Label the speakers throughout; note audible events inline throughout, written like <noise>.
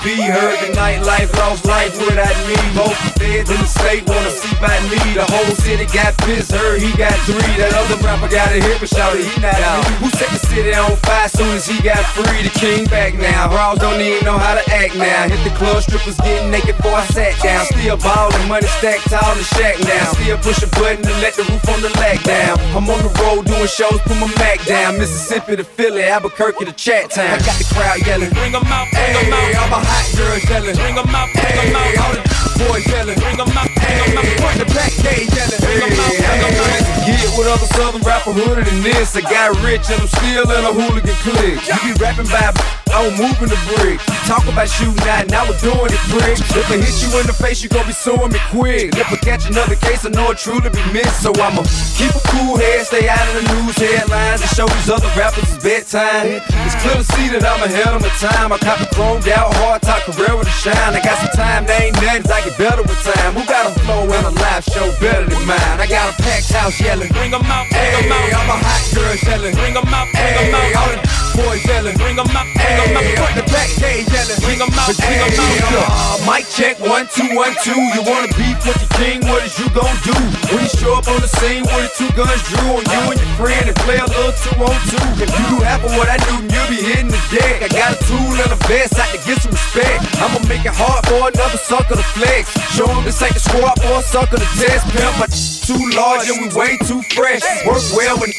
Speaker 1: VIP. Heard the nightlife, lost life without me. Most feds in the state wanna see by me. The whole city got pissed, heard he got three. That other rapper got a hip and shouted he not out. Who set the city on fire soon as he got free? The king back now. Raws don't even know how to act now. Hit the club, strippers getting naked before I sat down. Still ballin', money stacked tall the shack now. Still push a button and let the roof on the lag down. I'm on the road doing shows, put my Mac down. Mississippi to Philly, Albuquerque to Chat Town. I got the crowd yelling.
Speaker 2: Bring them out, bring them out.
Speaker 1: All my hot girls yelling.
Speaker 2: Bring them out, bring them out.
Speaker 1: All the boys yelling.
Speaker 2: Bring them out, bring them out.
Speaker 1: Point the back gate yelling.
Speaker 2: Bring them out, bring them.
Speaker 1: Get with other southern rapper hooded than this. I got rich and I'm still in a hooligan clique. You be rapping by I don't move in the brick. Talk about shooting out, now we're doing it, prick. If I hit you in the face, you gon' be suing me quick. If I catch another case, I know it truly be missed. So I'ma keep a cool head, stay out of the news headlines, and show these other rappers it's bedtime. It's clear to see that I'm ahead of my time. I cop a chromed out, hard top career with a shine. I got some time, they ain't nothing, I get better with time. Who got a flow and a live show better than mine? I got a packed house yelling.
Speaker 2: Bring them out, bring them out.
Speaker 1: I'm a hot girl yelling.
Speaker 2: Bring them out, bring them
Speaker 1: Hey, all
Speaker 2: out.
Speaker 1: the boys yelling.
Speaker 2: Bring them out, bring them
Speaker 1: Hey,
Speaker 2: out.
Speaker 1: back gate yelling.
Speaker 2: Bring 'em out, bring 'em
Speaker 1: Hey,
Speaker 2: out.
Speaker 1: uh, Mic check one two one two. You wanna beef with the king? What is you gon' do when you show up on the scene with the two guns drew on you and your friend and play a little two on two? If you do half of what I do, you'll be hitting the deck. I got a tool and a vest, I can get some respect. I'ma make it hard for another sucker to flex. Show 'em this ain't the squad for a sucker to test. Pimp, but too large and we way too fresh. Work well when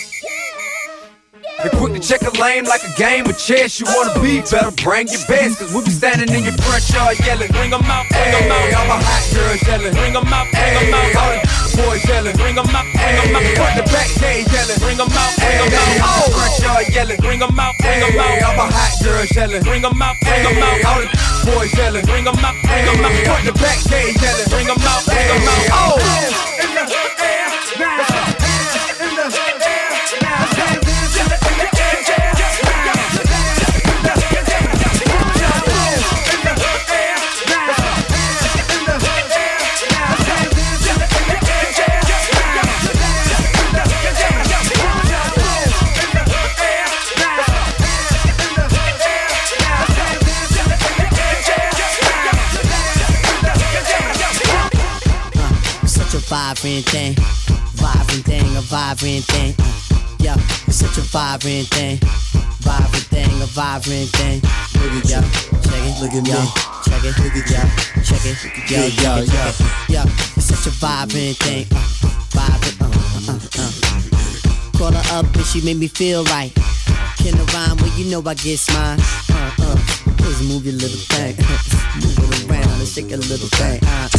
Speaker 1: they quick to check a lane like a game of chess. You wanna be better, bring your best. Cause we be standing in your front yard yelling.
Speaker 2: Bring them out, bring
Speaker 1: Hey,
Speaker 2: them out.
Speaker 1: all my hot girls yelling.
Speaker 2: Bring them out, bring
Speaker 1: Hey,
Speaker 2: them
Speaker 1: all the boys yelling.
Speaker 2: Bring them out, bring them out.
Speaker 1: put the back gate yelling.
Speaker 2: Bring them out, bring
Speaker 1: Hey,
Speaker 2: them
Speaker 1: all
Speaker 2: out.
Speaker 1: the front yard yelling.
Speaker 2: Bring them out, bring them
Speaker 1: Hey, all my hot girls yelling.
Speaker 2: Bring them out, bring
Speaker 1: Hey,
Speaker 2: them
Speaker 1: all the boys yelling.
Speaker 2: Bring them out, bring them out.
Speaker 1: put the back gate yelling.
Speaker 2: Bring them out, bring them out.
Speaker 1: oh.
Speaker 3: In the air now.
Speaker 4: Vibrant thing, vibrant thing, a vibrant thing. Yeah, it's such a vibrant thing, vibrant thing, a vibrant thing. Look at y'all, check it, look at me, check it, look at y'all, check it, yo, yo, yo, yo. It's such a vibrant thing, uh, vibrant, uh, uh, uh, uh. Call her up and she made me feel right. Can I rhyme? Well, you know I get mine. Uh, uh. Just move your little thing, <laughs> it around and shake a little thing. Uh.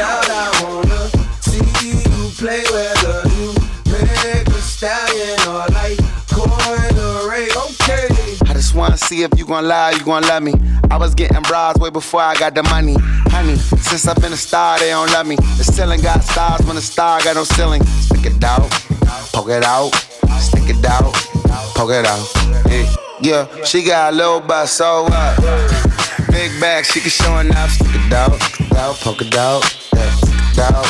Speaker 5: out, I wanna see you play whether you make a stallion or like corner ray. Okay.
Speaker 6: I just wanna see if you gon' lie, you gon' love me. I was getting bras way before I got the money. Honey, since I've been a star, they don't love me. The ceiling got stars when the star got no ceiling. Stick it out, poke it out, stick it out, poke it out. Yeah, yeah. she got a little butt, so what? Big bag, she can show enough. Stick it out, out, poke it out, yeah, out,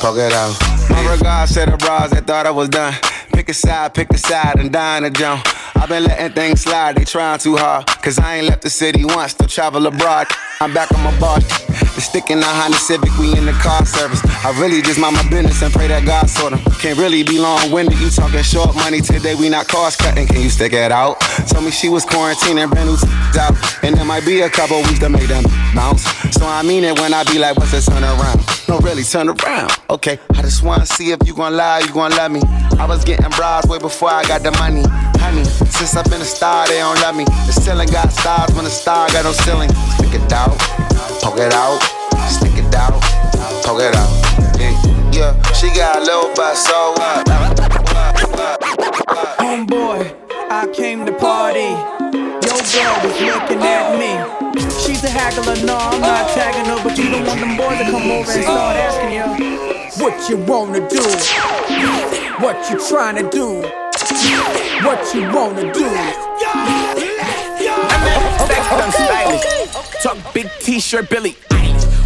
Speaker 6: poke it out. My regards to the bras that thought I was done. Pick a side, pick a side, and dine a jump. I've been letting things slide, they trying too hard. Cause I ain't left the city once to travel abroad. I'm back on my bar. The stick in the Honda Civic, we in the car service. I really just mind my business and pray that God sort 'em. Can't really be long winded, you talking short money today, we not cost cutting. Can you stick it out? Told me she was quarantining, brand new out. And there might be a couple weeks to make them bounce. So I mean it when I be like, what's the turn around? No, really, turn around. Okay, I just wanna see if you gon' lie, you gon' love me. I was getting bras way before I got the money. Honey, since I've been a star, they don't love me. The ceiling got stars when the star got no ceiling. Stick it out, poke it out, stick it out, poke it out. Yeah, yeah. she got a little butt, so what?
Speaker 7: Homeboy, I came to party. Yo, girl was looking at me. She's a haggler, no, I'm not oh. tagging her, but you don't want them boys to come over and start oh. asking you what you wanna do, what you trying to do, what you wanna do.
Speaker 2: Sex, I'm stylish. Talk big t-shirt, Billie.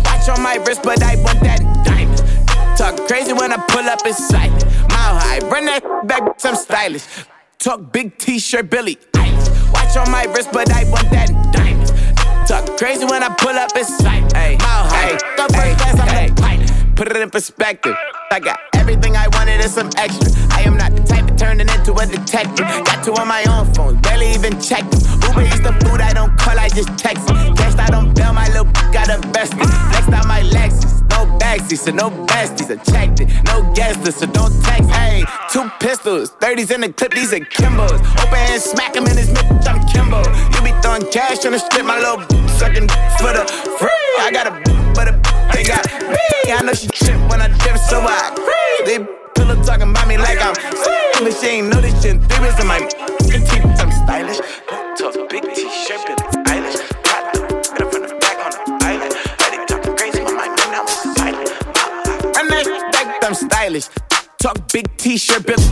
Speaker 2: Watch on my wrist, but I want that diamond. Talk crazy when I pull up in sight. Mile high, run that back, I'm stylish. Talk big t-shirt, Billie. Watch on my wrist, but I want that diamond. Talk crazy when I pull up in sight. Hey, hey, the first class, I'm. Put it in perspective. I got everything I wanted and some extra. I am not the type of turning into a detective. Got two on my own phone, barely even checked them. Uber eats the food I don't call, I just text them. I don't bail, my little got invested. Flexed out my Lexus, no backseat, so no besties. I checked it, no guesses, so don't text. Hey, two pistols, 30s in the clip, these are Kimbos. Open hand, smack him in his mid, I'm Kimbo. You be throwing cash on the strip, my little sucking for the free. I got a but a they got me. I know she trip when I dip, so I They pillow talking about me like I'm but she ain't know this shit. In my fucking teeth, I'm stylish. Tough big t-shirt, Billie Eilish. Got from the back on the island. Lady talking crazy, my mind now is silent. I'm not like I'm stylish. Talk big t-shirt, Billie.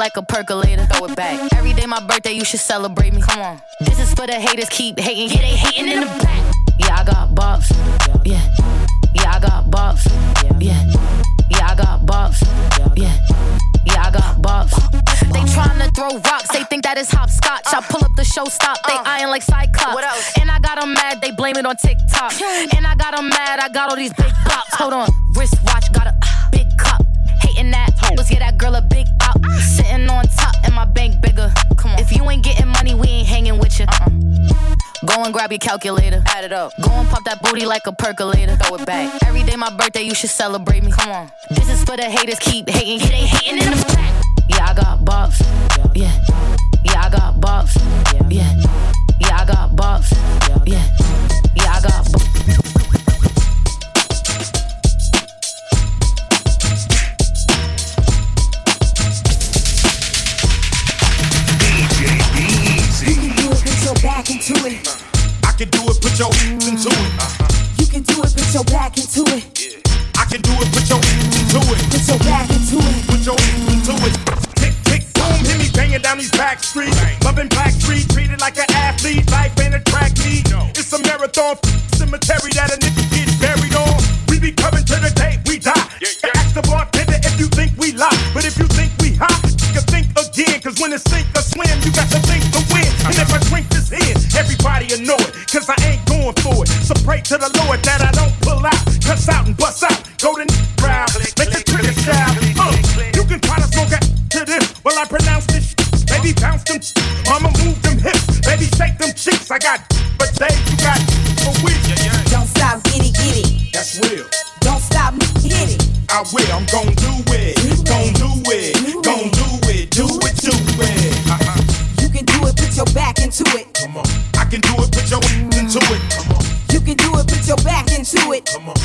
Speaker 8: Like a percolator. Throw it back. Every day my birthday, you should celebrate me. Come on. This is for the haters, keep hating. Yeah, they hating in the back. Yeah, I got bops. Yeah. Yeah, I got bops. Yeah. Yeah, I got bops. Yeah. Yeah, I got bops. They tryna throw rocks, they think that is hopscotch. I pull up the show, stop, they uh. eyeing like Cyclops. What else? And I got them mad, they blame it on TikTok. And I got them mad, I got all these big bops. Hold on, wristwatch, got a big cup. Hating that, let's get that girl a big out. Sitting on top and my bank bigger. Come on. If you ain't getting money, we ain't hanging with you. Uh-uh. Go and grab your calculator. Add it up. Go and pop that booty like a percolator. Throw it back. Every day my birthday, you should celebrate me. Come on. This is for the haters, keep hating. Yeah, they hating in the back. Yeah, I got bops. Yeah. Yeah, I got bops. Yeah. Yeah, I got bops. Yeah. Yeah, I got bops.
Speaker 9: Into it. I can do it, put your hands into it. You can do it, put your back into it. I can do it, put your hands into it. Put your back into it. Put your hands into it. Tick, tick, boom, hear me banging down these back streets. Loving black street, treated like an athlete. Life ain't a track meet. It's a marathon cemetery that a nigga gets buried on. We be coming to the day we die. Ask the bartender if you think we lie. But if you think we hot, you can think again. Cause when it's sink or swim, you got to think to win. And if I drink this in, everybody will know it. Cause I ain't going for it. So pray to the Lord that I don't pull out, cuss out and bust out. Go to round, make the trigger shout. Uh, you can try to smoke it to this while I pronounce this. Baby, bounce them, mama move them hips. Baby, shake them cheeks. I got, but they you got for weeks.
Speaker 10: Don't stop, get it, get it.
Speaker 9: That's real.
Speaker 10: Don't stop, hit it.
Speaker 9: I will, I'm gon' do it, gon' do it, gon' do it, do it, do it.
Speaker 10: Your back into it.
Speaker 9: Come on, I can do it, put your back into it. Come on,
Speaker 10: You can do it, put your back into it.
Speaker 9: come on,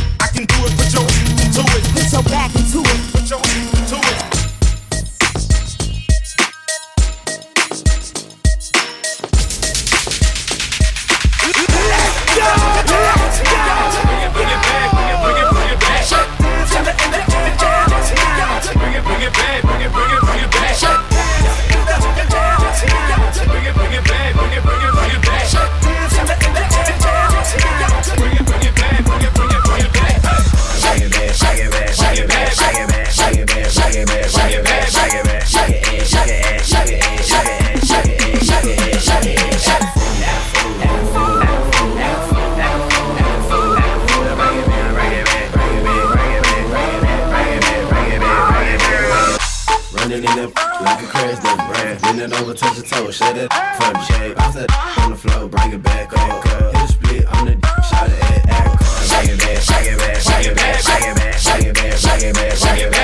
Speaker 9: it
Speaker 11: over, touch the toe, shut it from the shade. Bounce that on the floor, bring it back up. Hit a split on the shot it at act. Shake it back, shake it back, shake it back, shake it back, shake it back, shake it back, shake it back,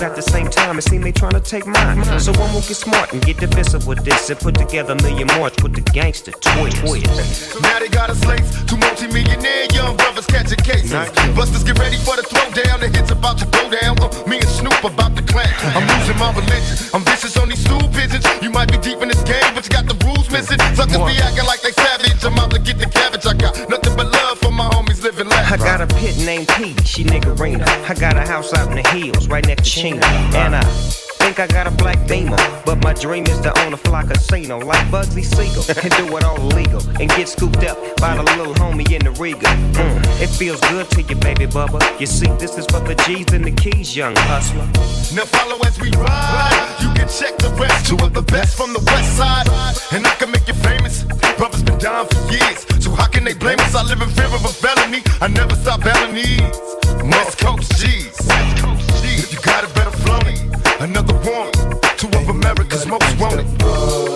Speaker 12: At the same time, it seems they trying to take mine. So I'm gonna get smart and get defensive with this and put together a million march with the gangster twist.
Speaker 13: Now they got us laced. Two multi-millionaire young brothers catching cases. Busters get ready for the throwdown. The hits about to go down. Uh, me and Snoop about to clash. I'm losing my religion. I'm vicious on these stool pigeons. You might be deep in this game, but you got the rules missing. Suckers be acting like living
Speaker 12: I got a pit named Pete, she niggerina. I got a house out in the hills, right next to Chino. And I think I got a black beamer, but my dream is to own a fly casino like Bugsy Siegel <laughs> and do it all illegal and get scooped up by the little homie in the Regal. Mm, it feels good to you, baby bubba. You see, this is for the G's and the keys, young hustler.
Speaker 13: Now follow as we ride. You can check the rest. Two of the best from the west side. And I can make you famous. Brothers been down for years. So how can they blame us? I live in fear of a felony. I never stop belling these. West Coast G's. If you got it, better flown it. Another one. Two of America's most wanted.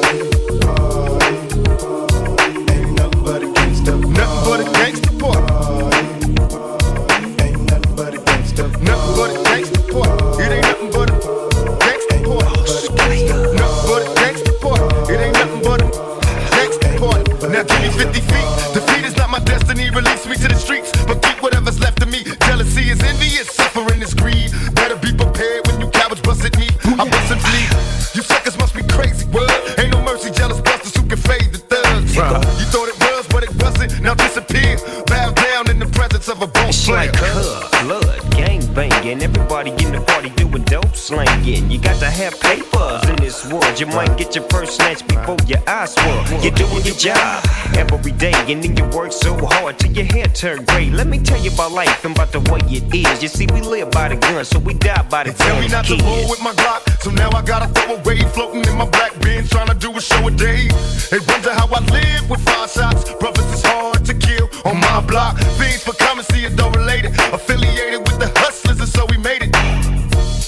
Speaker 12: Might get your first snatch before your eyes swell. You're doing your job every day, and then you work so hard till your hair turn gray. Let me tell you about life and about the way it is. You see, we live by the gun, so we die by the
Speaker 3: Tell me
Speaker 12: gun.
Speaker 3: not to roll with my Glock, so now I gotta throw away. Floating in my black bin, trying to do a show a day. They wonder how I live with five shots. Brothers is hard to kill on my block. Fiends for coming, see it though related. Affiliated with the hustlers, and so we made it.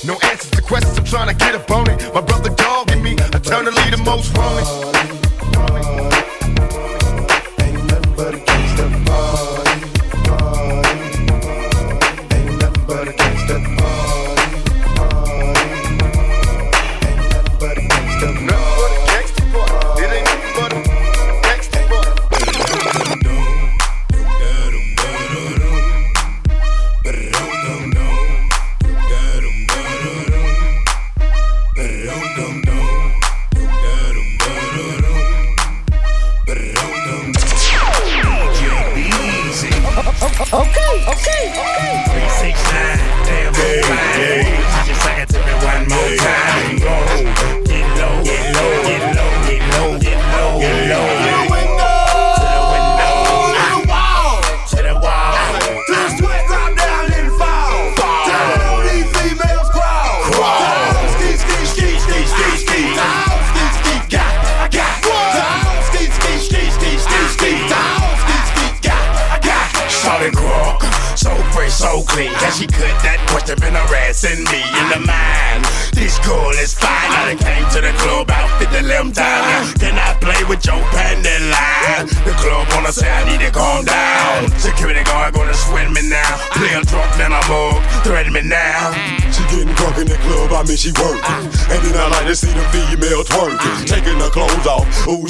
Speaker 3: No answers to questions, I'm trying to get up on it. My brother most wanted.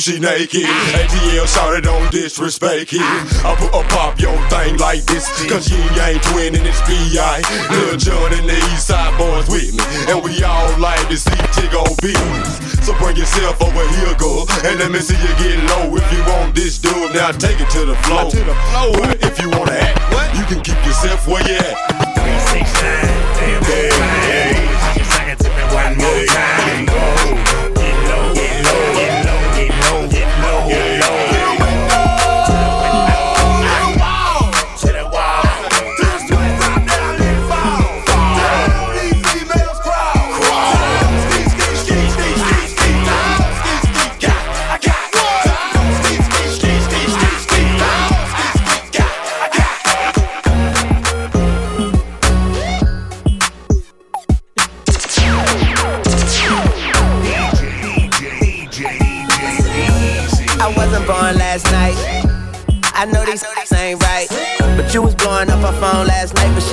Speaker 14: She
Speaker 15: naked. ATL shouted don't disrespect it. I put a pop your thing like this, cause you ain't twin and it's B.I. Lil Jon and the East Side boys with me. And we all like to see Tiggo beats. So bring yourself over here, girl. And let me see you get low if you want this dude. Now take it to the floor. To the floor. But if you wanna act, what? you can keep yourself where you at.
Speaker 14: 369, damn,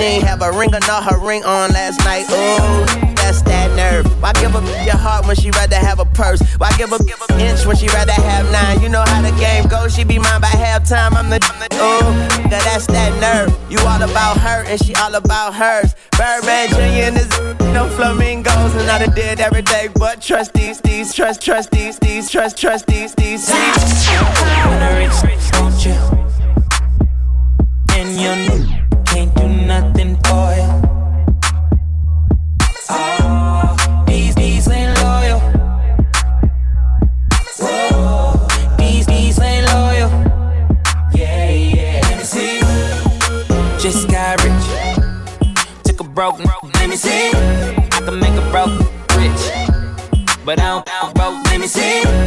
Speaker 16: she ain't have a ring or not her ring on last night. Ooh, that's that nerve. Why give a your heart when she rather have a purse? Why give a inch when she rather have nine? You know how the game goes. She be mine by halftime. I'm the ooh, now that's that nerve. You all about her and she all about hers. Birdman Jr. and his no flamingos, and I done did everything but trust these, these, trust, trust these, these, trust, trust these, these.
Speaker 17: Don't you? And you know, can't do nothing for you. Oh, these these ain't loyal. Whoa, these these ain't loyal. Yeah, yeah. Let me see. Just got rich. Took a broken. Let me see. I can make a broke rich, but I don't, I don't broke. Let me see.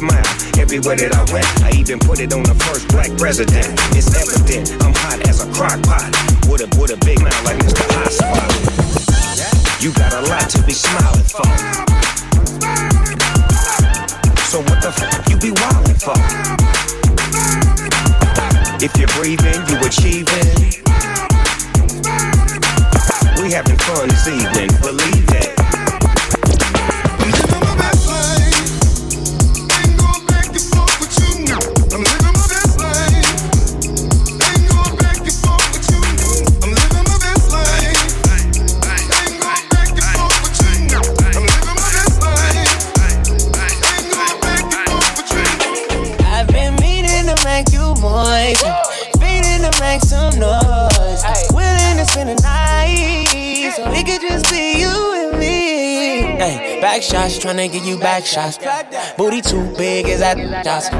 Speaker 12: smile everywhere that I went. I even put it on the first black president. It's evident I'm hot as a crock pot with a with a big mouth like Mr. Hot You got a lot to be smiling for. So what the fuck you be wildin' for? If you're breathing, you achieving. We having fun this evening, believe that.
Speaker 18: back
Speaker 19: shots, tryna get you back shots. Booty too big, is that dots?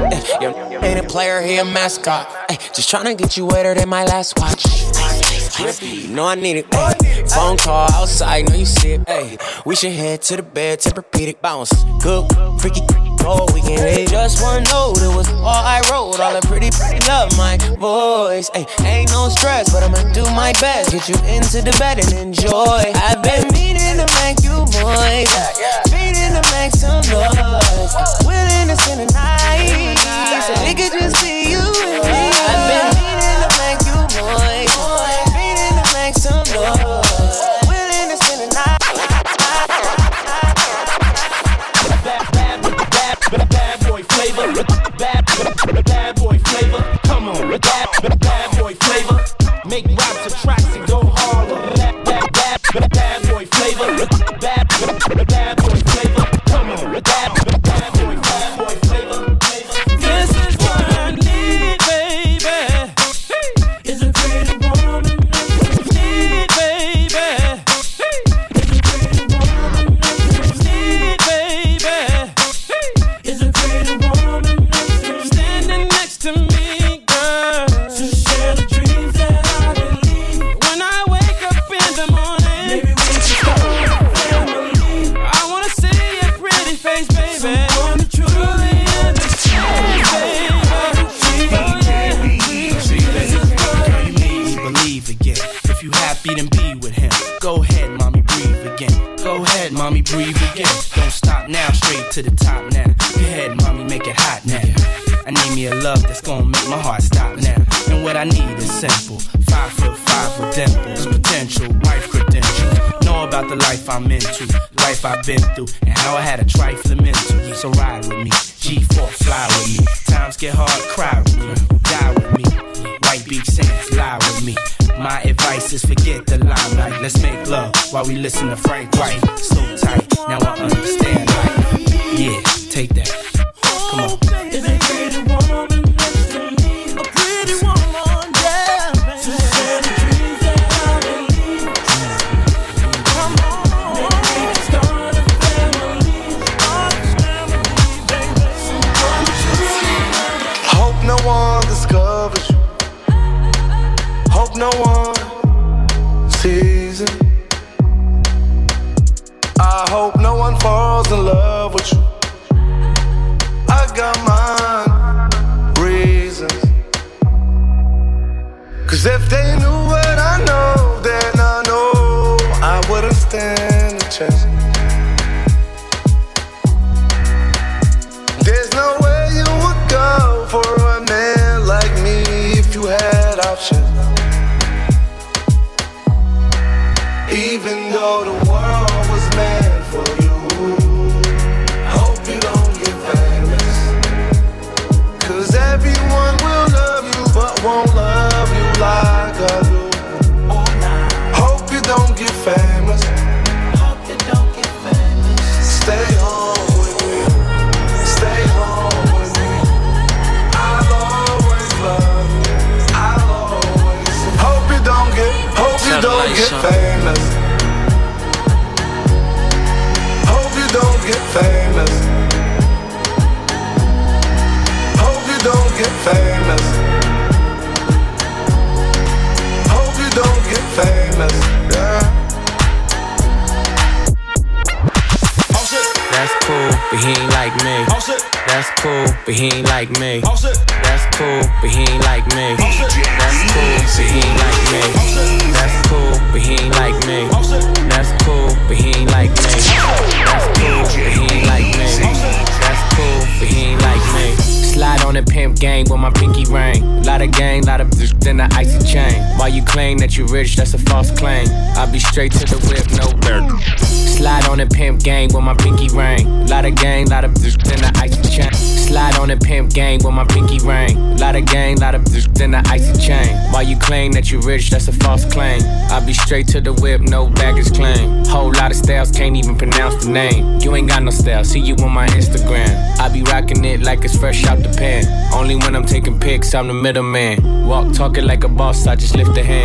Speaker 19: Yeah, ain't a player, he a mascot. Ay, just tryna get you wetter than my last watch. You know I need it. Ay. Phone call outside, know you see it. Ay. We should head to the bed, Tempur-Pedic bounce. Good, freaky, cold, we can hit. Just one note, it was all I wrote. All the pretty, pretty love my voice. Ay. Ain't no stress, but I'ma do my best. Get you into the bed and enjoy. I've been meaning to make you boys willing to make some noise. Willing to spend the night. So we could just be you and me.
Speaker 18: no one.
Speaker 20: Claim that you rich, that's a false claim. I'll be straight to the whip, no bird. Slide on the pimp gang with my pinky ring. Lot of gang, lot of bitch, then the icy chain. Slide on the pimp gang with my pinky ring. Lot of gang, lot of bitch, then the icy chain. While you claim that you rich, that's a false claim. I'll be straight to the whip, no baggage claim. Whole lot of styles, can't even pronounce the name. You ain't got no style, see you on my Instagram. I be rocking it like it's fresh out the pan. Only when I'm taking pics, I'm the middleman. Walk talking like a boss, I just lift a hand.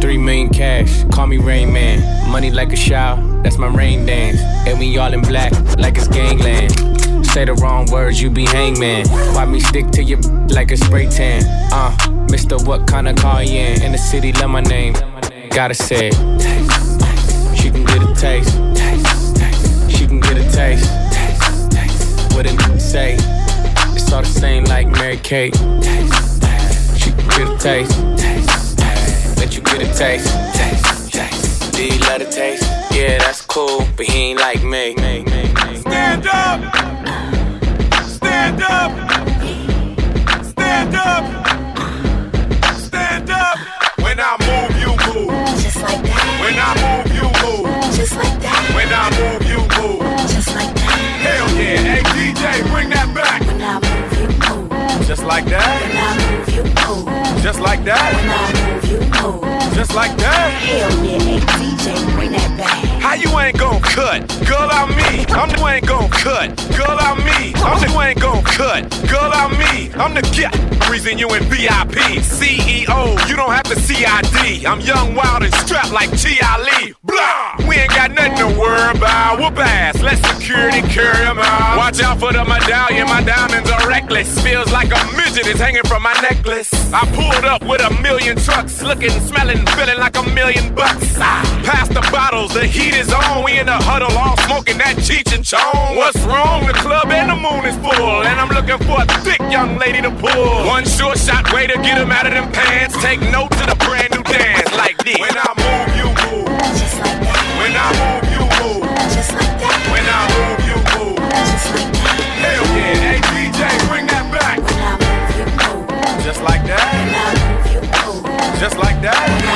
Speaker 20: Three million cash, call me Rain Man. Money like a shower, that's my rain dance. And we all in black, like it's gangland. Say the wrong words, you be hangman. Why me stick to your like a spray tan? Uh, Mister, what kind of car you in? In the city, love my name. Gotta say. She can get a taste. She can get a taste. What it say? It's all the same like Mary Kate. She can get a taste. Let you get a taste. taste, Do you love the taste? Yeah, that's cool, but he ain't like me.
Speaker 21: Stand up! Stand up! Stand up! Stand up! When I move, you move. Just like that. When I move, you move. Just like that. When I move, you move. Just like that. Hell yeah. Hey DJ, bring that back. When I move, you move. Just like that. When I move, you move. Just like that. When I move, you move. Just like that. Hell yeah. Hey DJ, bring that back. How you ain't gon' cut? Girl, I'm me. I'm the ain't gon' cut. Girl, I'm me. I'm the ain't gon' cut. Girl, I'm me. I'm the get reason you in VIP. CEO, you don't have the CID. I'm young, wild, and strapped like G. Ali. We ain't got nothing to worry about. Whoop ass. Let security carry 'em out. Watch out for the medallion. My diamonds are reckless. Feels like a midget is hanging from my necklace. I pulled up with a million trucks. Looking, smelling, feeling like a million bucks. Ah, Pass the bottles. The heat is on. We in the huddle all smoking that Cheech and Chong. What's wrong? The club and the moon is full. And I'm looking for a thick young lady to pull. One sure shot way to get get 'em out of them pants. Take note to the brand new dance like this. When I move, you move. Just like that. When I move, you move. Just like that. When I move, you move. Just like that. Hell yeah. Hey DJ, bring that back. When I move, you move. Just like that. When I move, you move. Just like that.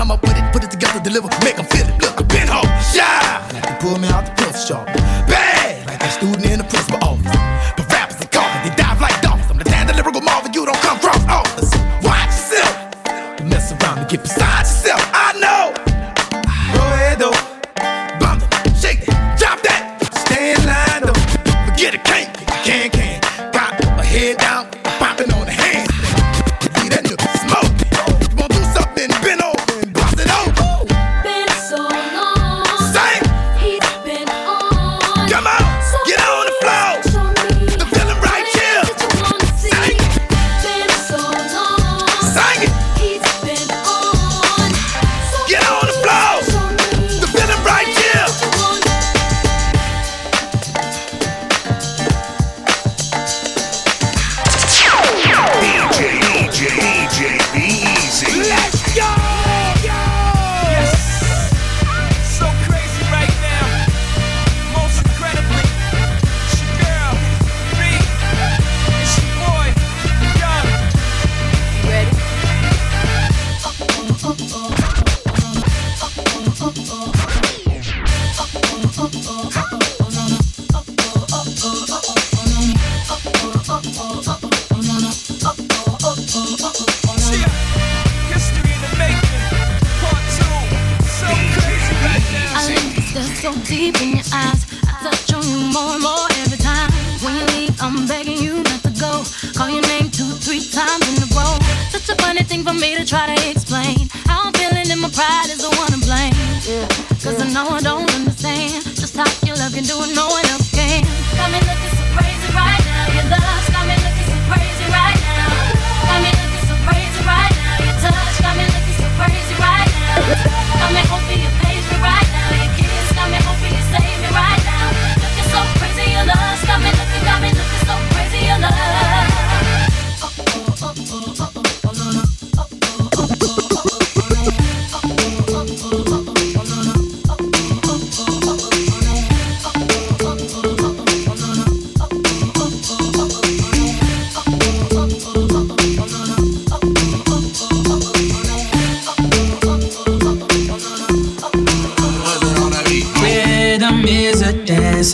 Speaker 22: Come up with it, put it together, deliver, make 'em feel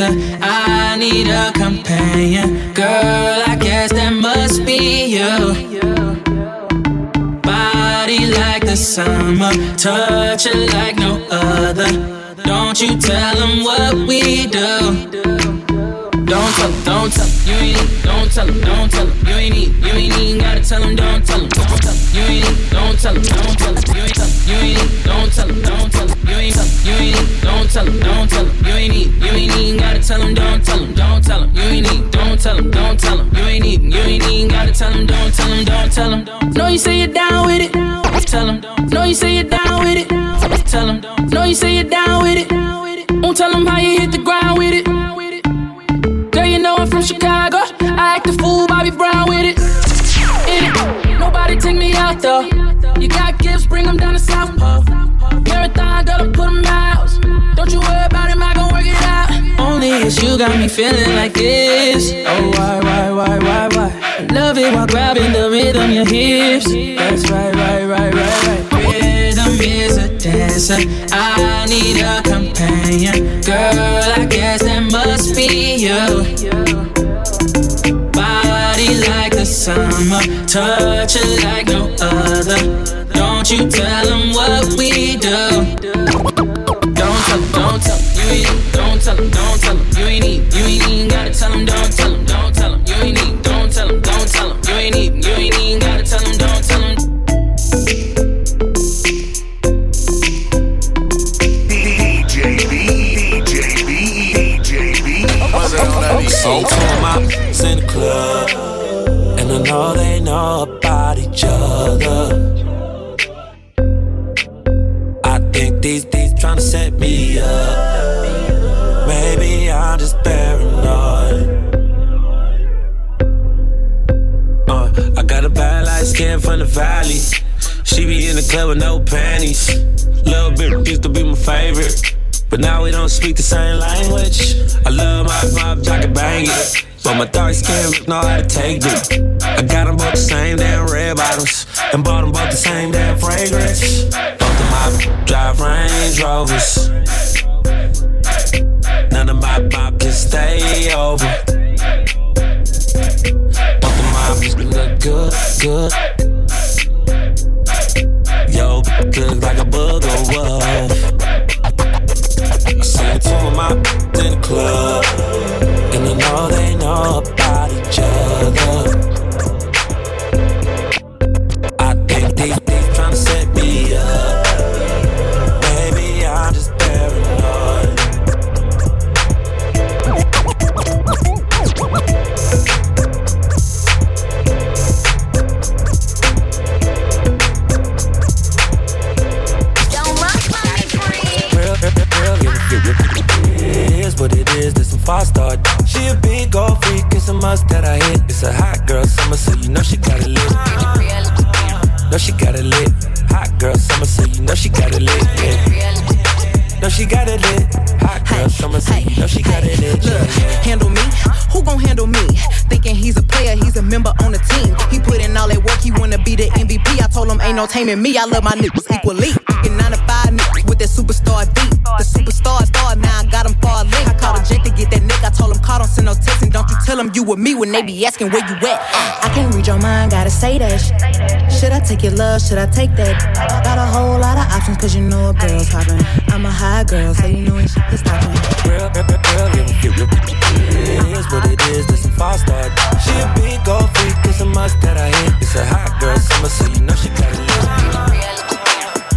Speaker 17: a dancer. I need a companion. Girl, I guess that must be you. Body like the summer, touch it like no other. Don't you tell them what we do. Don't tell don't tell you ain't don't tell don't tell you ain't need, you ain't even gotta tell 'em, don't tell 'em, don't tell you ain't don't tell don't tell you ain't you ain't don't tell don't tell you ain't you ain't tell 'em, don't tell 'em, you ain't need, you ain't even gotta tell 'em, don't tell 'em, don't tell 'em, you ain't need, don't tell 'em, don't tell 'em, you ain't need, you ain't even gotta tell 'em, don't tell 'em, don't tell 'em. No, you say you're down with it, tell 'em. No, you say you're down with it, tell 'em. No, you say you're down with it, won't tell 'em how you hit the ground with it. Girl, you know I'm from Chicago. I act a fool, Bobby Brown with it. It. Nobody take me out though. You got gifts, bring them down to South Pole. Marathon, gotta put them out. Don't you worry about him, I gon' work it out. Only it's you got me feeling like this. Oh, why, why, why, why, why? Love it while grabbing the rhythm, your hips. That's right, right, right, right, right. Rhythm is a dancer. I need a companion. Girl, I guess that must be you. Body like the summer, touch it like no other. Don't you tell them what we do. Tell 'em, don't tell 'em, you ain't need, you ain't even gotta tell 'em, don't
Speaker 23: But my dark skin know how to take it. I got them both the same damn red bottoms. And bought them both the same damn fragrance. Both of my drive Range Rovers. None of my pop can stay over. Both of my look good, good.
Speaker 10: Ain't no taming me. I love my niggas equally. Thinking 9 to 5 niggas with that superstar beat. The superstar star, now I got him far link. I called a Jake to get that nigga. I told him call, don't send no text. And don't you tell him you with me when they be asking where you at. I can't read your mind, gotta say that shit. Should I take your love? Should I take that? Got a whole lot of options, cause you know a girl's hopping. I'm a high girl, so you know it's stopping.
Speaker 23: Real, real, real, real, real. It is what it is, this some five star. She a big gold freak, it's a must that I hit. It's a hot girl summer, so you know she got it lit.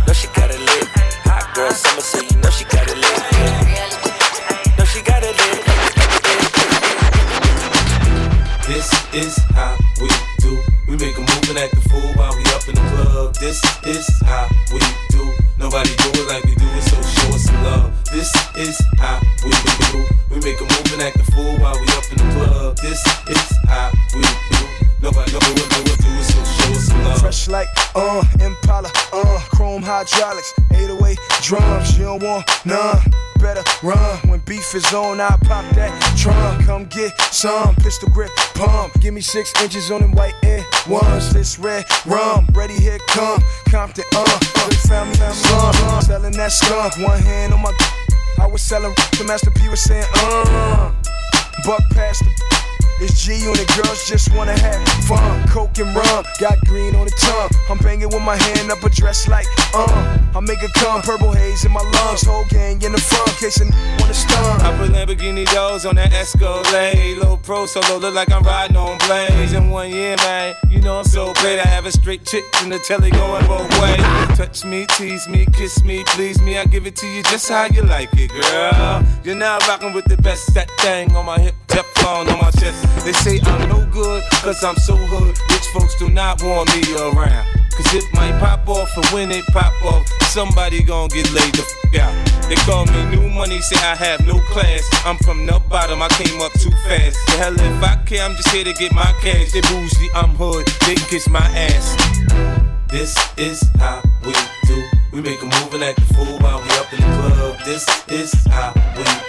Speaker 23: Know she got it lit. Hot girl summer,
Speaker 18: uh, Impala, uh, chrome hydraulics, 808 drums, you don't want none. Better run when beef is on. I pop that trunk. Come get some pistol grip pump. Give me six inches on them white air ones. This red rum, ready here come. Compton, uh, good family, son. Selling that skunk, one hand on my. I was selling the Master P was saying, uh, buck past the. It's G unit, girls just wanna have fun. Coke and rum, got green on the tongue. I'm banging with my hand up a dress like, uh. I make it come, purple haze in my lungs. Whole gang in the front, case a n- wanna stun.
Speaker 24: I put Lamborghini doors on that Escalade. Low pro solo, look like I'm riding on blades. In one year, man, you know I'm so great. I have a straight chick in the telly going both ways. Touch me, tease me, kiss me, please me. I give it to you just how you like it, girl. You're now rocking with the best. That thing on my hip, Teflon on my chest. They say I'm no good, cause I'm so hood. Rich folks do not want me around. Cause it might pop off, and when it pop off, somebody gon' get laid the f out. They call me new money, say I have no class. I'm from the bottom, I came up too fast. The hell if I care, I'm just here to get my cash. They bougie, I'm hood, they kiss my ass. This is how we do. We make a move and act a fool while we up in the club. This is how we do.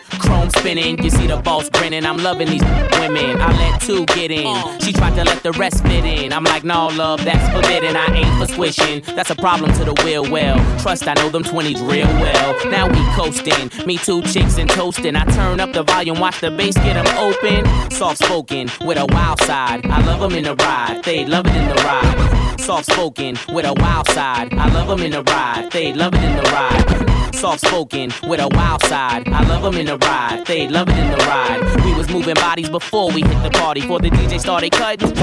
Speaker 25: chrome spinning. You see the boss grinning. I'm loving these women. I let two get in. She tried to let the rest fit in. I'm like, no, love, that's forbidden. I ain't for swishing. That's a problem to the will. Well, trust I know them 20s real well. Now we coasting. Me two chicks and toasting. I turn up the volume, watch the bass get them open. Soft spoken with a wild side. I love them in the ride. They love it in the ride. Soft spoken with a wild side. I love them in the ride. They love it in the ride. Soft spoken with a wild side. I love them in the ride. They love it in the ride. We was moving bodies before we hit the party. Before the DJ started cutting.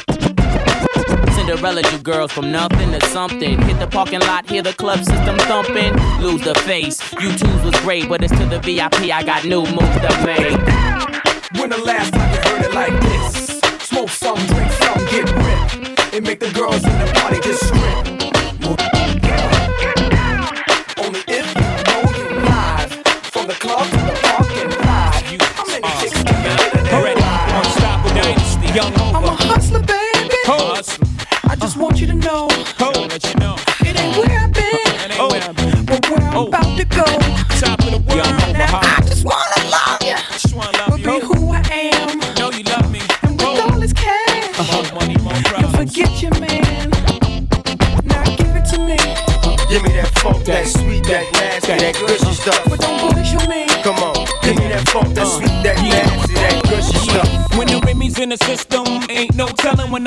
Speaker 25: Cinderella, you girls from nothing to something. Hit the parking lot, hear the club system thumping. Lose the face. You twos was great, but it's to the VIP. I got new moves to make.
Speaker 7: When the last time you heard it like this? Smoke some, drink some, get ripped. It make the girls in the party just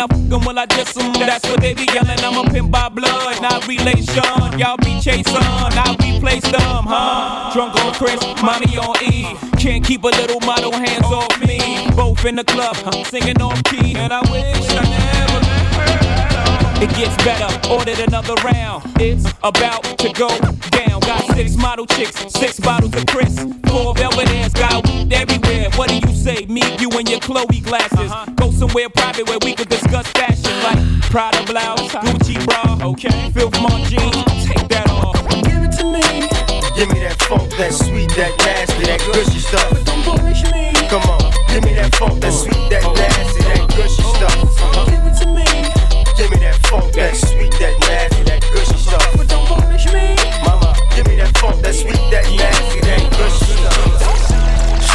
Speaker 13: I
Speaker 26: fuck 'em, will I diss 'em. That's what they be yelling. I'm a pimp by blood, not relation. Y'all be chasing, I be replace them, huh? Drunk on Chris, mommy on E. Can't keep a little model hands off me. Both in the club, I'm singing off key, and I wish I never met her. It gets better, ordered another round. It's about to go down. Got six model chicks, six bottles of Chris, four Belvedere's, got weed everywhere. What do you say? Me, you, and your Chloe glasses. Uh-huh. Go somewhere private where we could discuss fashion, like Prada blouse, Gucci bra, okay, Filth Mon jeans. Take that off.
Speaker 13: Give it to me,
Speaker 18: Give me that funk, that sweet, that nasty, that gushy stuff.
Speaker 13: But don't bullshit me.
Speaker 18: Come on, give me that funk, that sweet,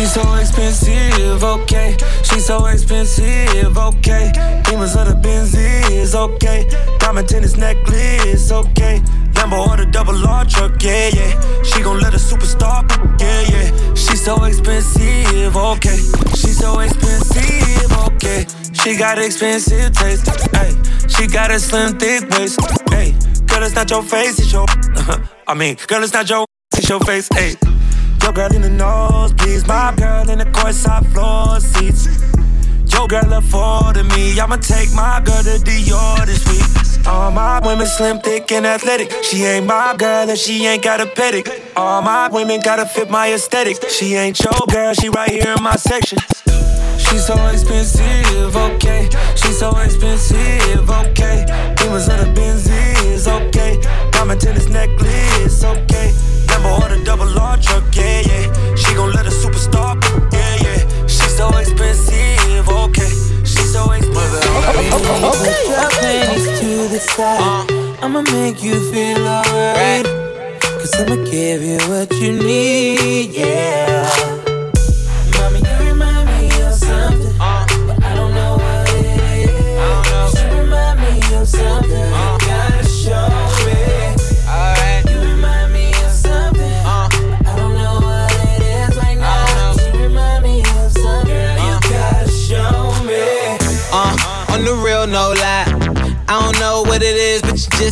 Speaker 23: She's so expensive, okay. She's so expensive, okay. Demons of the Benz is okay. Diamond tennis necklace, okay. Lambo or the double R truck, yeah, yeah. She gon' let a superstar, yeah, yeah. She's so expensive, okay. She's so expensive, okay. She got expensive taste, hey. She got a slim, thick waist, hey. Girl, it's not your face, it's your. <laughs> I mean, girl, it's not your, <laughs> it's your face, hey. Your girl in the nosebleeds, my girl in the courtside floor seats. Your girl afforded me, I'ma take my girl to Dior this week. All my women slim, thick, and athletic. She ain't my girl and she ain't got a pedic. All my women gotta fit my aesthetic. She ain't your girl, she right here in my section. She's so expensive, okay. She's so expensive, okay. Demons of the Benzies, okay. Diamond tennis necklace, okay. Lambo or the double R truck, yeah, yeah. She gon' let a superstar, yeah, yeah. She's so expensive, okay. She's so expensive.
Speaker 17: Put your panties to the side. I'ma make you feel alright. Cause I'ma give you what you need, yeah.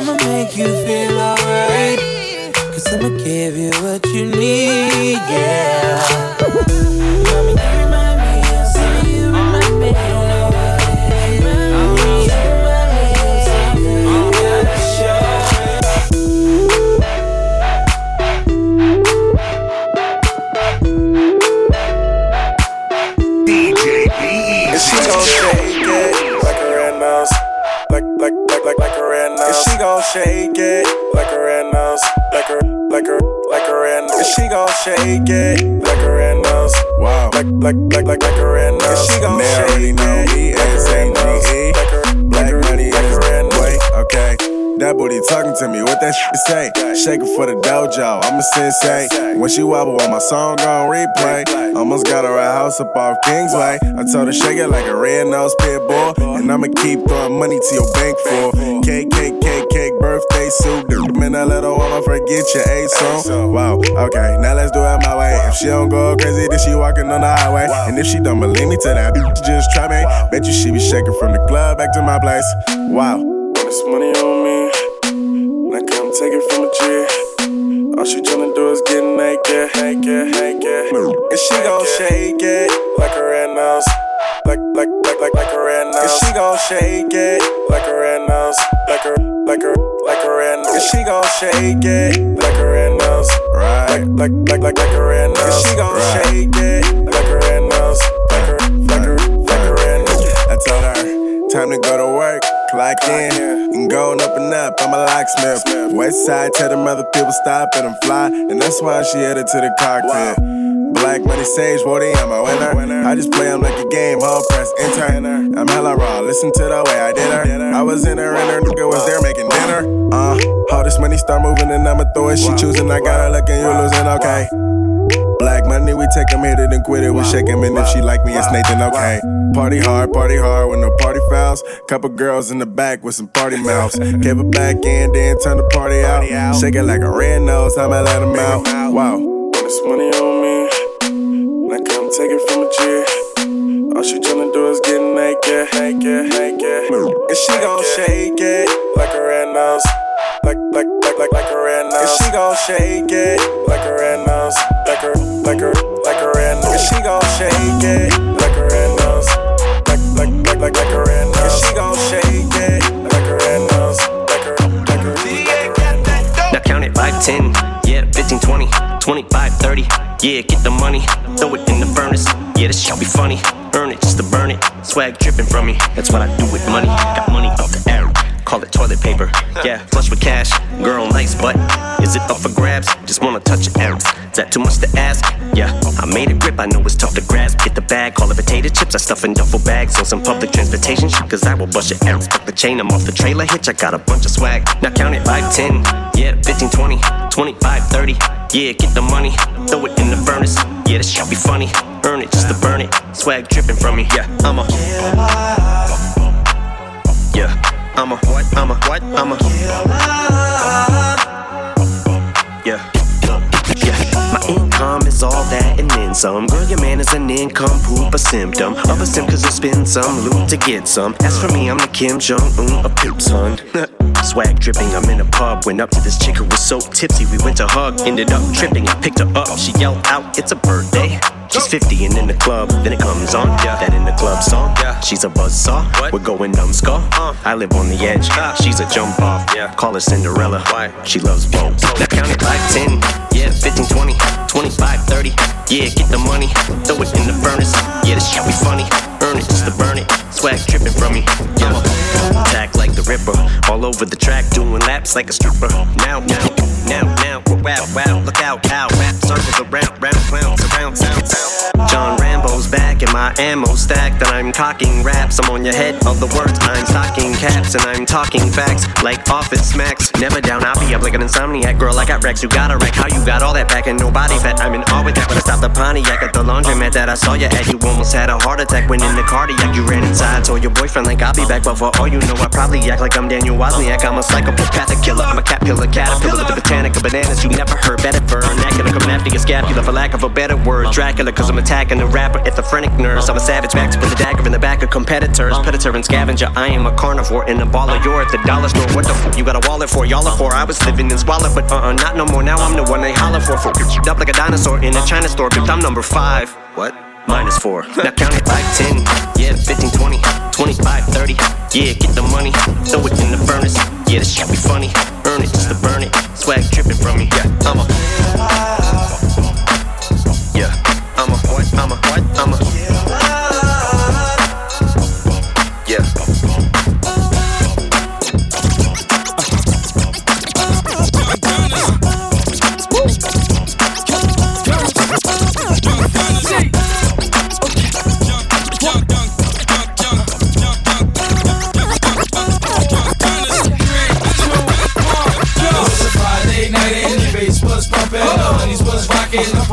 Speaker 17: I'ma make you feel alright. Cause I'ma give you what you need, yeah. Mommy, you remind me of something. You remind me.
Speaker 27: Shake it like a red nose, like a like a like a red nose. And she gon' shake it like a red nose, wow, like like like like like a red nose. And she gon' shake know me as MGE, like a black money like
Speaker 28: That booty talking to me, what that shit say? Shaking for the dojo, I'm a sensei. When she wobble on my song on replay, almost got her a house up off Kingsway. I told her shake it like a red nose pit bull, and I'ma keep throwing money to your bank for cake, birthday suit. Man, a little woman, forget your A song. Wow, okay, now let's do it my way. If she don't go crazy, then she walking on the highway. And if she don't believe me, tell that bitch just try me. Bet you she be shaking from the club back to my place. Wow.
Speaker 27: This money on me. Now come take it from a G. All she tryna do is get naked, naked, naked. And she gon' shake it like a red nose, like like like like like a red nose. And she gon' shake it like a red nose, like a like a like a red nose. And she gon' shake it like a red nose, right? Like like like like like a red nose. And she gon' shake it like a red nose, like a like a like a red nose.
Speaker 28: I told her, time to go to work, clock in. And going up and up, I'm a locksmith. West side, tell them other people stop and I'm fly. And that's why she headed to the cockpit. Black money sage, Woody, I'm a winner. I just play them like a game, home press, enter. I'm hella raw, listen to the way I did her. I was in her and her nigga was there making dinner. Uh, all this money start moving and I'ma throw it. She choosing, I got her looking, you losing, okay. Take him, hit it and quit it. We shake him, and if she like me, it's Nathan, okay. Party hard, party hard with no party fouls. Couple girls in the back with some party mouths. Gave her back in, then turn the party out. Shake it like a red nose, I'ma let him out. Wow. When it's money on me, now come take it from a G. All she tryna do is get naked, naked, naked. And she gon' shake it like a red nose. Like, like, like, like, like a red nose. And she gon' shake it like a red nose. Like a, like a, And she gon' shake it like a red nose. Like, like, like, like, like a red nose. And she gon' shake it like a red nose. Like a, like a, like a.
Speaker 12: Now count it 5, 10, yeah, 15, 20, 25, 30. Yeah, get the money, throw it in the furnace. Yeah, this shit be funny. Earn it just to burn it. Swag dripping from me, that's what I do with money. Got money off the air, call it toilet paper. Yeah, flush with cash, girl, nice butt. Is it up for grabs? Just wanna touch your arms. Is that too much to ask? Yeah, I made a grip, I know it's tough to grasp. Get the bag, call it potato chips. I stuff in duffel bags on some public transportation shit, cause I will bust your arms. Fuck the chain, I'm off the trailer hitch. I got a bunch of swag. Now count it 5, 10, yeah, 15, 20, 25, 30. Yeah, get the money, throw it in the furnace. Yeah, this shit be funny. Earn it just to burn it. Swag dripping from me. Yeah, I'm a. Yeah, I'm a what? I'm a what? I'm a. Yeah. Yeah, my income is all that and then some. Girl, your man is an income poop, a symptom of a sim, cause I spend some loot to get some. As for me, I'm the Kim Jong Un of pimp son. <laughs> Swag dripping, I'm in a pub. Went up to this chick who was so tipsy, we went to hug. Ended up tripping and picked her up. She yelled out, It's a birthday. She's 50 and in the club, then it comes on. That in the club song. She's a buzzsaw. We're going numbskull. I live on the edge. She's a jump off. Call her Cinderella. She loves boats. Now count it 5, 10, yeah, 15, 20, 25, 30. Yeah, get the money, throw it in the furnace. Yeah, this shit be funny. Earn it just to burn it. Swag dripping from me. Yeah, attack like the Ripper. All over the track, doing laps like a stripper. Now, now, now, now. Wow, wow, look out, out. Rap circles around, round, round, surround, sound, sound. John Rambo's back and my ammo stacked. And I'm cocking raps. I'm on your head of the words. I'm stocking caps and I'm talking facts like office smacks. Never down, I'll be up like an insomniac. Girl, I got Rex, you got a wreck. How you got all that back and no body fat? I'm in awe with that. When I stopped the Pontiac at the laundromat that I saw you at, you almost had a heart attack. When in the cardiac, you ran inside. Told your boyfriend like I'll be back, but for all you know, I probably act like I'm Daniel Wozniak. I'm a psychopathic killer. I'm a caterpillar, caterpillar with the botanica bananas you never heard. Better vernacular, come after your scapula for lack of a better word. Dracula, cause I'm attacking the rapper at the phrenic nurse. I'm a savage back with a dagger in the back of competitors. Predator and scavenger, I am a carnivore and a baller. You're at the dollar store. What the f you got a wallet for? Y'all are for. I was living in squalor, but uh uh, not no more. Now I'm the one they holler for. For up like a dinosaur in a China store. Bitch, I'm number five. What? Minus four. Now count it like 10, yeah, 15, 20, 25, 30. Yeah, get the money, throw it in the furnace. Yeah, this shit be funny. Earn it just to burn it. Swag dripping from me. Yeah, I'm a.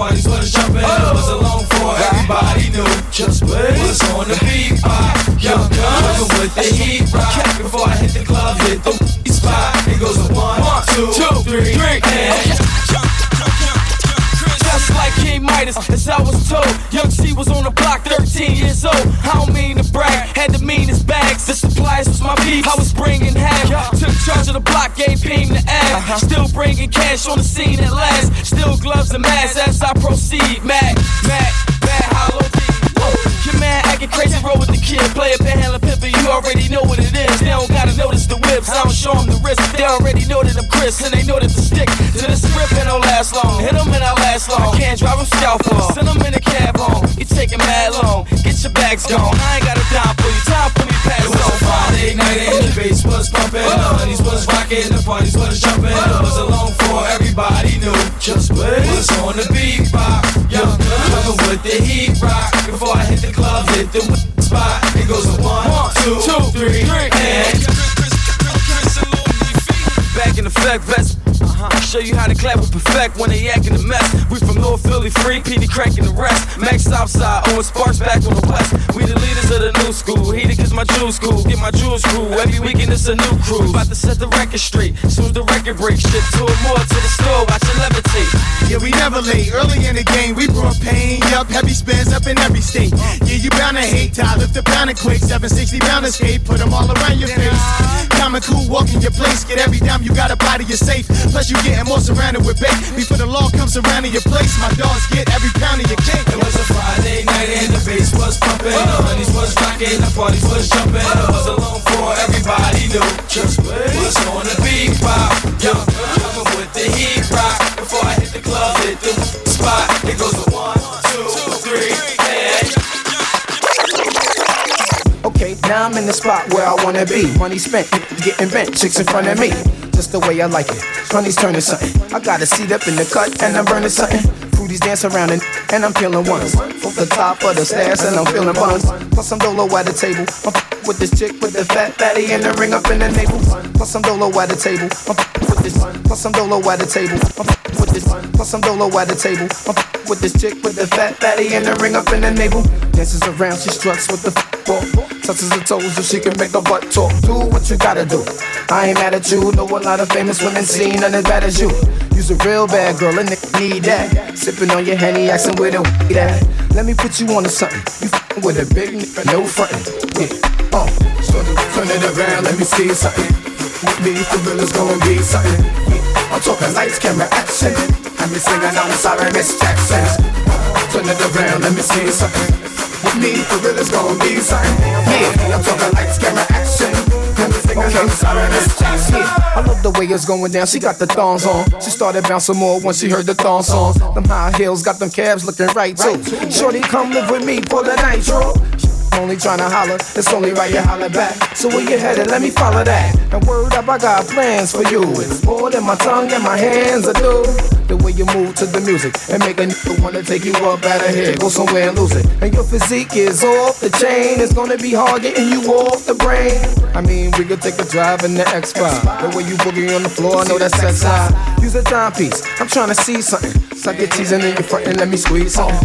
Speaker 17: the parties was jumping. It was a long for everybody knew just what was on the beat. Young Gunz with the heat rock. Before I hit the club, hit the spot. It goes a one, two, three, and.
Speaker 1: Just like King Midas, as I was told. Young C was on the block, 13 years old. I don't mean to brag, had the meanest bags. The supplies was my beef, I was bringing half. Took charge of the block, gave Payne the ad. Uh-huh. Still bringing cash on the scene at last. Still gloves and masks as I proceed. Mac, Mac, Mac, hollow. Your man acting crazy, roll with the kid. Play a panhandler pimper, you already know what it is. They don't gotta notice the whips, I don't show them the wrist. They already know that I'm Chris, and they know that the stick to the script and don't last long. Hit them and I last long. I can't drive them scalpel. Send them in a cab home. You taking mad long. Get your bags gone. I ain't got a dime for you. Time for me pass on.
Speaker 17: Friday night and the bass was pumping. The honeys was rocking, the parties was jumping. It was a long for everybody knew just what was on the beat. Pop, young guns with the heat rock. Before I hit the club, hit the spot. It goes one, two, three, and.
Speaker 1: Back in effect, vest.
Speaker 29: Show you how to clap with perfect when they acting a mess. We from North Philly, free PD cranking the rest. Max Southside, Owen Sparks back on the west. We the leaders of the new school. Heated cause my jewels cool, Get my jewels crew. Every weekend it's a new crew. About to set the record straight. Soon the record breaks, shit to or more to the store. Watch it levitate.
Speaker 30: Yeah, we never late. Early in the game, we brought pain. Yup, heavy spins up in every state. Yeah, you bound to hate. Ty lift the pound and quick. 760 bound escape. Put them all around your face. Common cool, walk in your place. Get every dime you got a body, you're safe. Plus, you getting more surrounded with bait. Before the law comes around in your place, my dogs get every pound of your cake.
Speaker 29: It was a Friday night and the bass was pumping. The honeys was rocking, the parties was jumping. It was a long for everybody knew. Just what's on the beat pop. Yo,
Speaker 31: now I'm in the spot where I wanna be. Money spent, getting bent, chicks in front of me. Just the way I like it. Honey's turning something. I got a seat up in the cut and I'm burning something. Fruities dance around and, and I'm peeling ones. Off the top of the stairs and I'm feeling buns. Plus I'm dolo at the table. I'm f- with this chick with the fat fatty and the ring up in the navel. Plus I'm dolo at the table. I'm f- with this. Plus I'm dolo at the table. I'm f- with this. Plus I'm dolo at the table. I'm f- with this chick with the fat fatty and the ring up in the navel. Dances around, she struts with the f-. Touches her toes so she can make her butt talk. Do what you gotta do. I ain't mad at you. Know a lot of famous women seen none as bad as you. You's a real bad girl and they need that. Sipping on your henny, asking where the weed at. Let me put you on to something. You f***ing with a big nigga, no frontin'. Yeah. Uh, so turn it around, let me see something. With me, the real, it's gonna be something. I'm talking lights, camera, action. And me singing, I'm sorry, Miss Jackson. Turn it around, let me see something. With me, the real, it's gonna be something. Yeah, I'm talking lights, camera, action. Jackson. I love the way it's going down. She got the thongs on. She started bouncing more when she heard the thong songs. Them high heels got them calves looking right too. Shorty, come live with me for the night, nitro. Only tryna holler, it's only right you holler back. So where you headed? Let me follow that. And word up, I got plans for you. It's more than my tongue and my hands are do. The way you move to the music and make a nigga wanna take you up out of here, go somewhere and lose it. And your physique is off the chain. It's gonna be hard getting you off the brain. I mean, we could take a drive in the X5. The way you boogie on the floor, I know that's sex high. Use a timepiece. I'm trying to see something. Suck your teasing in your front and let me squeeze something.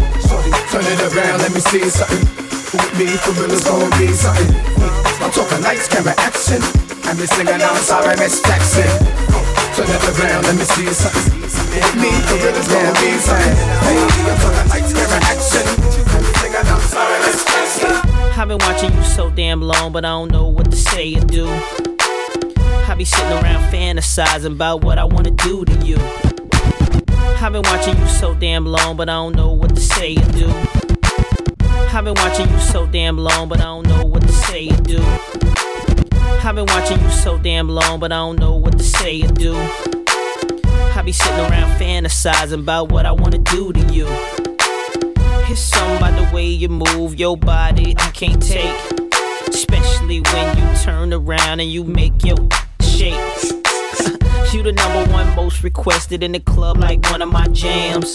Speaker 31: Turn it around, let me see something. With me, for real, it's gonna be something. I'm talking lights, camera, action. And me singing, I'm sorry, Miss Jackson. Turn it around, let me see something. With me, for real, it's gonna be something. I'm talking lights, camera, action. And me singing, I'm sorry, Miss Jackson.
Speaker 32: I've been watching you so damn long, but I don't know what to say or do. I be sitting around fantasizing about what I wanna do to you. I've been watching you so damn long, but I don't know what to say or do. I've been watching you so damn long, but I don't know what to say or do. I've been watching you so damn long, but I don't know what to say or do. I be sitting around fantasizing about what I wanna do to you. It's something about the way you move your body I can't take. Especially when you turn around and you make your shake. <laughs> you the number one most requested in the club, like one of my jams.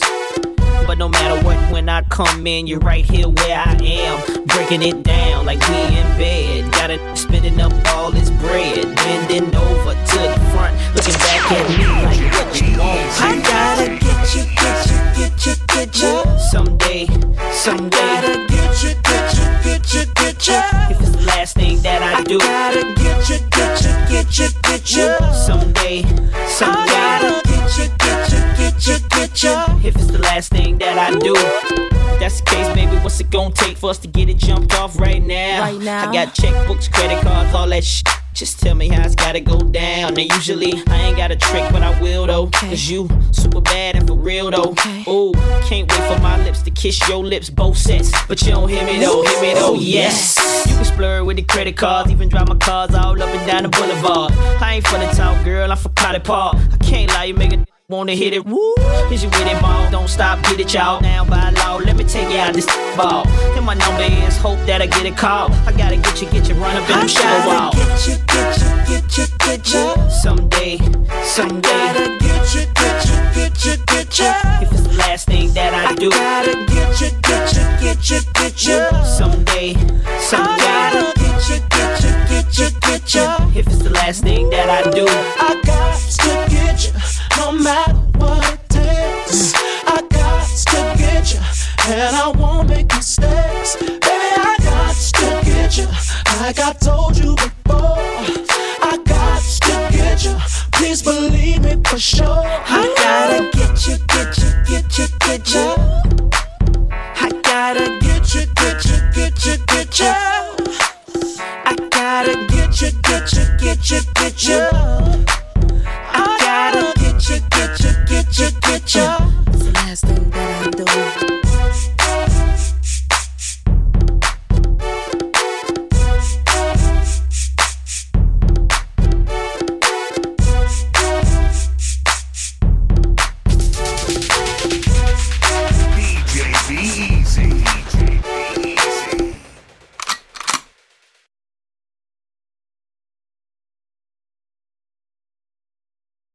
Speaker 32: But no matter what, when I come in, you're right here where I am. Breaking it down like we in bed. Got it spending up all this bread. Bending over to the front, looking back at me like what you want. I gotta get you, get you, get you, get you. Someday, someday. I gotta get you, get you, get you, get you. If it's the last thing that I do. I gotta get you, get you, get you, get you. Someday, someday. I gotta get you, get you, get you, get you. If it's the last thing that I do. That's the case, baby, what's it gonna take for us to get it jumped off right now?
Speaker 33: Right now.
Speaker 32: I got checkbooks, credit cards, all that shit. Just tell me how it's gotta go down. And usually I ain't got a trick, but I will though. Cause you super bad and for real though. Ooh, can't wait for my lips to kiss your lips, both sets. But you don't hear me though, hear me though, yes. You can splur with the credit cards, even drive my cars all up and down the boulevard. I ain't for the town girl, I'm for Potty Park. I can't lie, you make a Wanna hit it, woo? Hit you with it, ball. Don't stop, get it, y'all. Now by law, let me take you out this ball. And my number is hope that I get a call. I gotta get you, get you, run up in the show wall. Get you, get you, get you, get you. Someday, someday. I gotta get you, get you, get you, get you. If it's last thing that I do. I gotta get you, get you, get you, get you. Someday, someday. I gotta get you, get you, get you, get you. If it's the last thing that I do.
Speaker 34: I got to get you, no
Speaker 35: matter what it takes. I got to get you, and I won't make mistakes. Baby, I got to get you, like I told you before. Please believe me for sure. I gotta get you, get you, get you, get you. I gotta get you, get you, get you, get you. I gotta get you, get you, get you, get you. I gotta get you, get you, get you, get you.